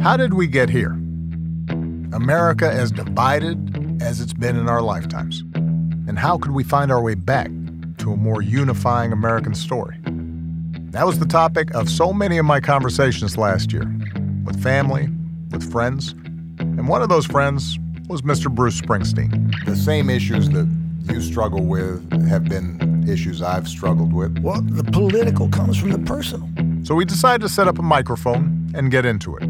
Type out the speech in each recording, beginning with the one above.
How did we get here? America as divided as it's been in our lifetimes. And how could we find our way back to a more unifying American story? That was the topic of so many of my conversations last year with family, with friends, and one of those friends was Mr. Bruce Springsteen. The same issues that you struggle with have been issues I've struggled with. Well, the political comes from the personal. So we decided to set up a microphone and get into it.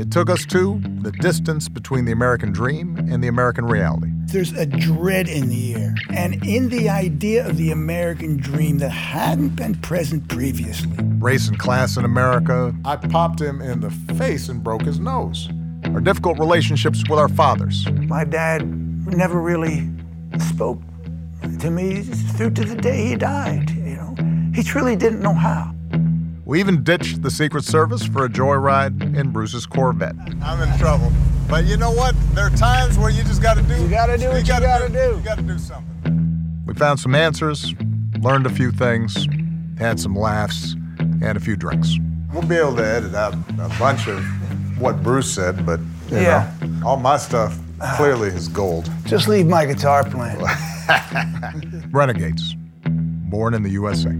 It took us to the distance between the American dream and the American reality. There's a dread in the air, and in the idea of the American dream that hadn't been present previously. Race and class in America, I popped him in the face and broke his nose. our difficult relationships with our fathers, My dad never really spoke to me through to the day he died, you know. He truly didn't know how. We even ditched the Secret Service for a joyride in Bruce's Corvette. I'm in trouble. But you know what? There are times where you just gotta do You gotta do what you gotta do. You gotta do something. We found some answers, learned a few things, had some laughs, and a few drinks. We'll be able to edit out a bunch of what Bruce said, but you Yeah. know, all my stuff clearly is gold. Just leave my guitar playing. Renegades, born in the USA.